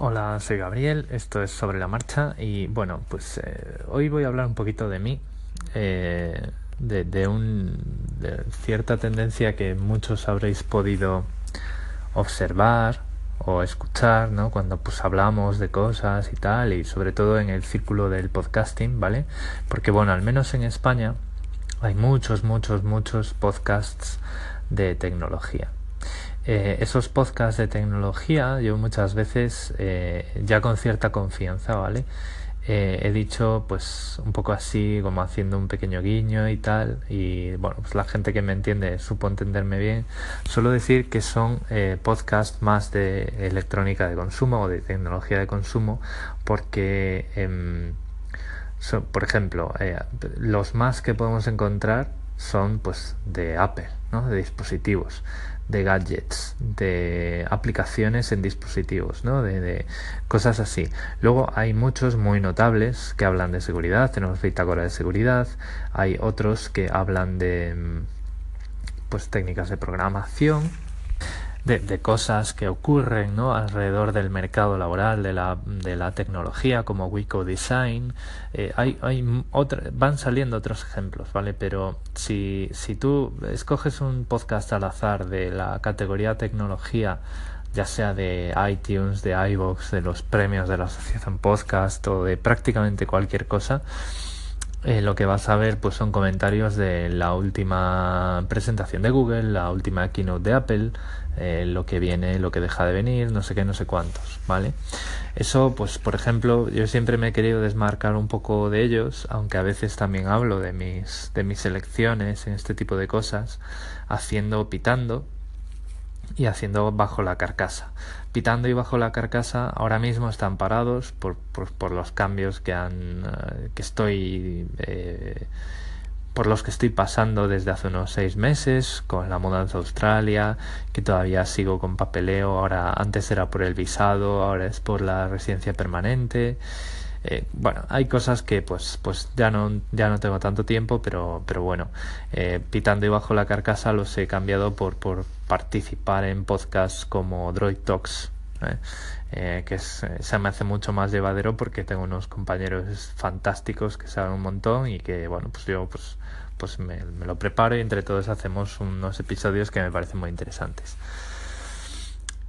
Hola, soy Gabriel, esto es Sobre la Marcha y bueno, pues eh, hoy voy a hablar un poquito de mí, eh, de, de, un, de cierta tendencia que muchos habréis podido observar o escuchar, ¿no? Cuando pues hablamos de cosas y tal, y sobre todo en el círculo del podcasting, ¿vale? Porque bueno, al menos en España hay muchos, muchos, muchos podcasts de tecnología. Eh, esos podcasts de tecnología, yo muchas veces, eh, ya con cierta confianza, ¿vale? Eh, he dicho, pues, un poco así, como haciendo un pequeño guiño y tal, y bueno, pues la gente que me entiende supo entenderme bien. Suelo decir que son podcasts más de electrónica de consumo o de tecnología de consumo, porque, em, por ejemplo, los más que podemos encontrar son, pues, de Apple, ¿no? De dispositivos de gadgets, de aplicaciones en dispositivos, ¿no? De, cosas así. Luego hay muchos muy notables que hablan de seguridad, tenemos bitácora de seguridad, hay otros que hablan de mm, pues técnicas de programación, de, cosas que ocurren ¿no? alrededor del mercado laboral, de la, de la tecnología, como Wico Design. Eh, hay, hay van saliendo otros ejemplos, ¿vale? Pero si, si tú escoges un podcast al azar de la categoría tecnología, ya sea de iTunes, de iVoox, de los premios de la Asociación Podcast o de prácticamente cualquier cosa, eh, lo que vas a ver pues son comentarios de la última presentación de Google, la última keynote de Apple, eh, lo que viene, lo que deja de venir, no sé qué, no sé cuántos, ¿vale? Eso, pues, por ejemplo, yo siempre me he querido desmarcar un poco de ellos, aunque a veces también hablo de mis, de mis elecciones en este tipo de cosas, haciendo pitando, y haciendo bajo la carcasa. Pitando y bajo la carcasa ahora mismo están parados por, por, los cambios que han eh, que estoy eh, por los que estoy pasando desde hace unos seis meses con la mudanza a Australia que todavía sigo con papeleo ahora antes era por el visado ahora es por la residencia permanente eh, bueno, hay cosas que pues, pues ya no, ya no tengo tanto tiempo, pero, pero bueno, pitando y bajo la carcasa los he cambiado por, por participar en podcasts como Droid Talks, ¿eh? que se me hace mucho más llevadero porque tengo unos compañeros fantásticos que saben un montón y que bueno, pues yo pues, pues me, me lo preparo y entre todos hacemos unos episodios que me parecen muy interesantes.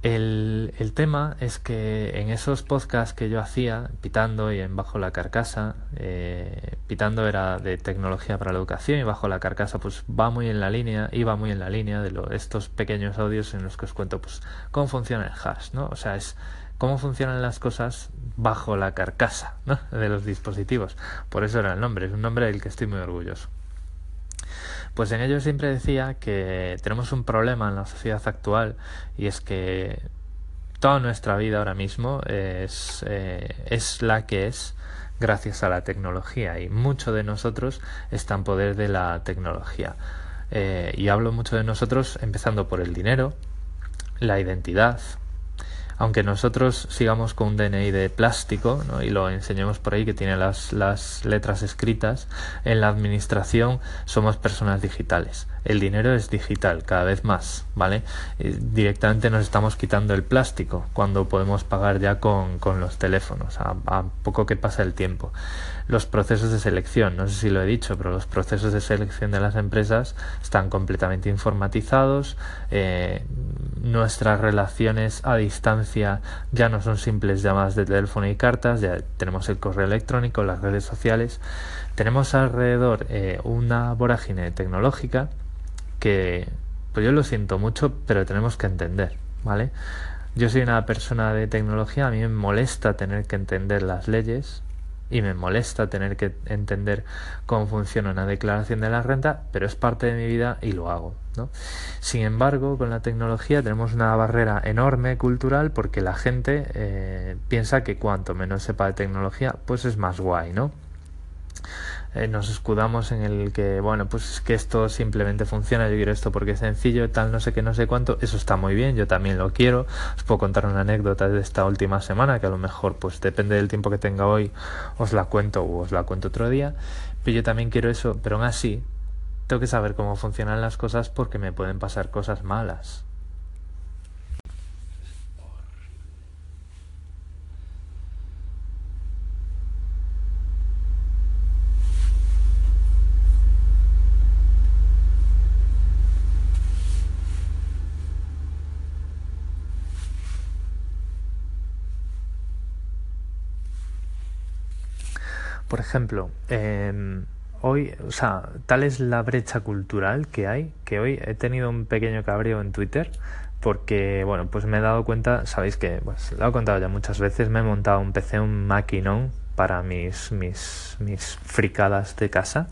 El, el, tema es que en esos podcasts que yo hacía, Pitando y en Bajo la Carcasa, eh, Pitando era de tecnología para la educación y Bajo la Carcasa pues va muy en la línea, iba muy en la línea de lo, estos pequeños audios en los que os cuento pues cómo funciona el hash, ¿no? O sea, es cómo funcionan las cosas bajo la carcasa ¿no? de los dispositivos. Por eso era el nombre, es un nombre del que estoy muy orgulloso. Pues en ello siempre decía que tenemos un problema en la sociedad actual y es que toda nuestra vida ahora mismo es, eh, la que es gracias a la tecnología y mucho de nosotros está en poder de la tecnología. Eh, y hablo mucho de nosotros empezando por el dinero, la identidad, aunque nosotros sigamos con un DNI de plástico y lo enseñemos por ahí que tiene las, las letras escritas, en la administración somos personas digitales. El dinero es digital cada vez más, ¿vale? directamente nos estamos quitando el plástico cuando podemos pagar ya con, con los teléfonos, a, a, poco que pasa el tiempo. Los procesos de selección, no sé si lo he dicho, pero los procesos de selección de las empresas están completamente informatizados. Eh, nuestras relaciones a distancia ya no son simples llamadas de teléfono y cartas, ya tenemos el correo electrónico, las redes sociales, tenemos alrededor eh, una vorágine tecnológica que, pues yo lo siento mucho, pero tenemos que entender, ¿vale? Yo soy una persona de tecnología, a mí me molesta tener que entender las leyes, y me molesta tener que entender cómo funciona una declaración de la renta, pero es parte de mi vida y lo hago. ¿no? Sin embargo, con la tecnología tenemos una barrera enorme cultural porque la gente eh, piensa que cuanto menos sepa de tecnología, pues es más guay, ¿no? Eh, nos escudamos en el que, bueno, pues es que esto simplemente funciona, yo quiero esto porque es sencillo, tal, no sé qué, no sé cuánto, eso está muy bien, yo también lo quiero. Os puedo contar una anécdota de esta última semana que a lo mejor, pues depende del tiempo que tenga hoy, os la cuento o os la cuento otro día, pero yo también quiero eso, pero aún así, tengo que saber cómo funcionan las cosas porque me pueden pasar cosas malas. Por ejemplo, em, hoy, o sea, tal es la brecha cultural que hay, que hoy he tenido un pequeño cabreo en Twitter porque, bueno, pues me he dado cuenta, sabéis que, pues lo he contado ya muchas veces, me he montado un PC, un maquinón para mis, mis, mis fricadas de casa.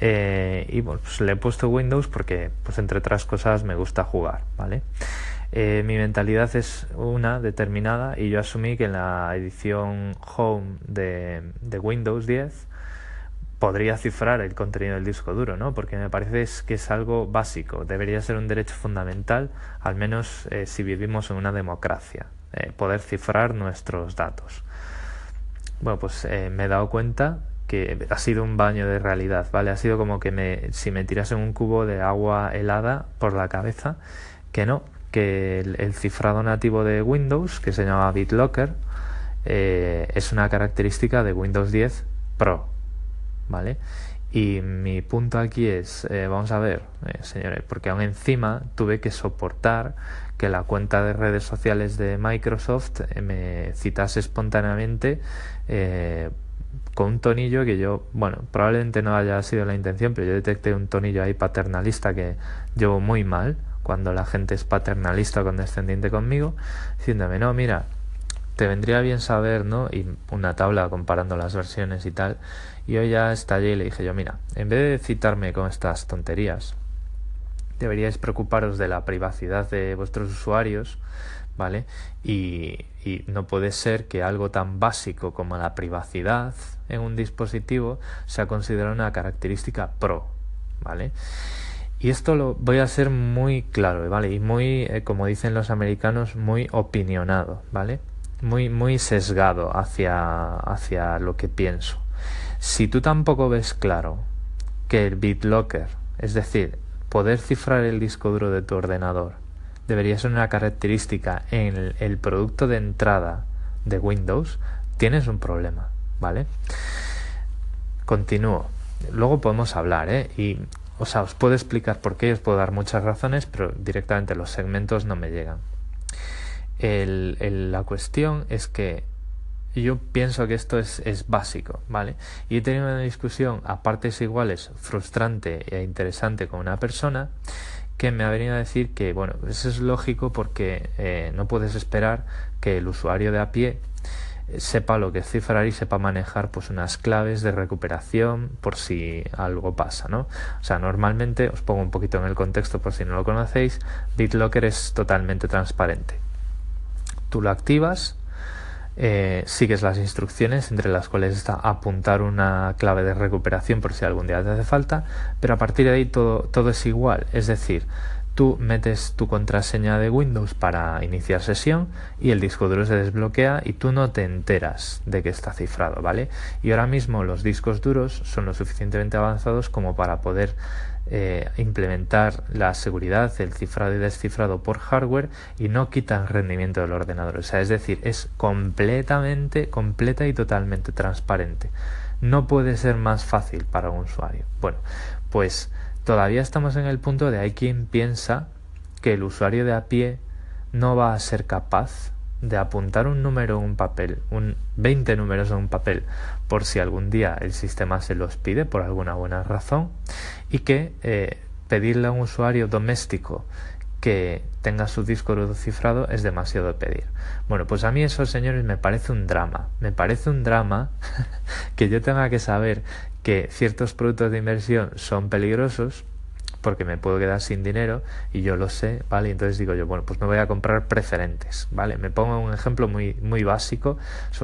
Eh, y bueno, pues le he puesto Windows porque, pues entre otras cosas, me gusta jugar, ¿vale? Eh, mi mentalidad es una determinada y yo asumí que en la edición Home de, Windows 10 podría cifrar el contenido del disco duro, ¿no? Porque me parece que es algo básico, debería ser un derecho fundamental, al menos eh, si vivimos en una democracia, eh, poder cifrar nuestros datos. Bueno, pues me he dado cuenta que ha sido un baño de realidad, ¿vale? Ha sido como que me, si me tirasen un cubo de agua helada por la cabeza, que no, que el, cifrado nativo de Windows, que se llama BitLocker, es una característica de Windows 10 Pro, ¿vale? Y mi punto aquí es, eh, vamos a ver, eh, señores, porque aún encima tuve que soportar que la cuenta de redes sociales de Microsoft eh, me citase espontáneamente con un tonillo que yo, bueno, probablemente no haya sido la intención, pero yo detecté un tonillo ahí paternalista que llevo muy mal cuando la gente es paternalista o condescendiente conmigo, diciéndome, no, mira, te vendría bien saber, ¿no? Y una tabla comparando las versiones y tal. Y yo ya estallé y le dije yo, mira, en vez de citarme con estas tonterías, deberíais preocuparos de la privacidad de vuestros usuarios, ¿vale? Y, y no puede ser que algo tan básico como la privacidad en un dispositivo sea considerado una característica pro, ¿vale? Y esto lo voy a ser muy claro, ¿vale? Y muy, eh, como dicen los americanos, muy opinionado, ¿vale? muy, muy sesgado hacia, hacia lo que pienso. Si tú tampoco ves claro que el BitLocker, es decir, poder cifrar el disco duro de tu ordenador, debería ser una característica en el, producto de entrada de Windows, tienes un problema, ¿vale? Continúo. Luego podemos hablar, ¿eh? Y, o sea, os puedo explicar por qué, os puedo dar muchas razones, pero directamente los segmentos no me llegan. El, la cuestión es que yo pienso que esto es, es, básico, ¿vale? Y he tenido una discusión a partes iguales frustrante e interesante con una persona que me ha venido a decir que, bueno, eso es lógico porque eh, no puedes esperar que el usuario de a pie sepa lo que es cifrar y sepa manejar pues unas claves de recuperación por si algo pasa, ¿no? O sea, normalmente, os pongo un poquito en el contexto por si no lo conocéis, BitLocker es totalmente transparente tú lo activas, eh, sigues las instrucciones entre las cuales está apuntar una clave de recuperación por si algún día te hace falta, pero a partir de ahí todo, todo es igual, es decir, tú metes tu contraseña de Windows para iniciar sesión y el disco duro se desbloquea y tú no te enteras de que está cifrado, ¿vale? Y ahora mismo los discos duros son lo suficientemente avanzados como para poder eh, implementar la seguridad, el cifrado y descifrado por hardware y no quitan rendimiento del ordenador. O sea, es decir, es completamente, completa y totalmente transparente. No puede ser más fácil para un usuario. Bueno, pues todavía estamos en el punto de hay quien piensa que el usuario de a pie no va a ser capaz de apuntar un número en un papel, un 20 números en un papel, por si algún día el sistema se los pide por alguna buena razón, y que eh, pedirle a un usuario doméstico que tenga su disco duro cifrado es demasiado pedir. Bueno, pues a mí eso, señores, me parece un drama. Me parece un drama que yo tenga que saber que ciertos productos de inversión son peligrosos porque me puedo quedar sin dinero y yo lo sé, ¿vale? entonces digo yo, bueno, pues me voy a comprar preferentes, ¿vale? Me pongo un ejemplo muy, muy básico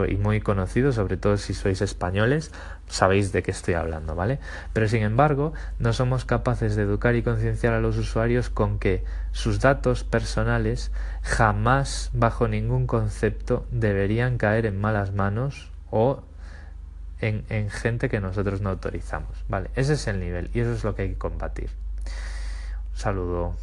y muy conocido, sobre todo si sois españoles, sabéis de qué estoy hablando, ¿vale? Pero sin embargo, no somos capaces de educar y concienciar a los usuarios con que sus datos personales jamás, bajo ningún concepto, deberían caer en malas manos o en, en, gente que nosotros no autorizamos. ¿vale? Ese es el nivel y eso es lo que hay que combatir. Saludo.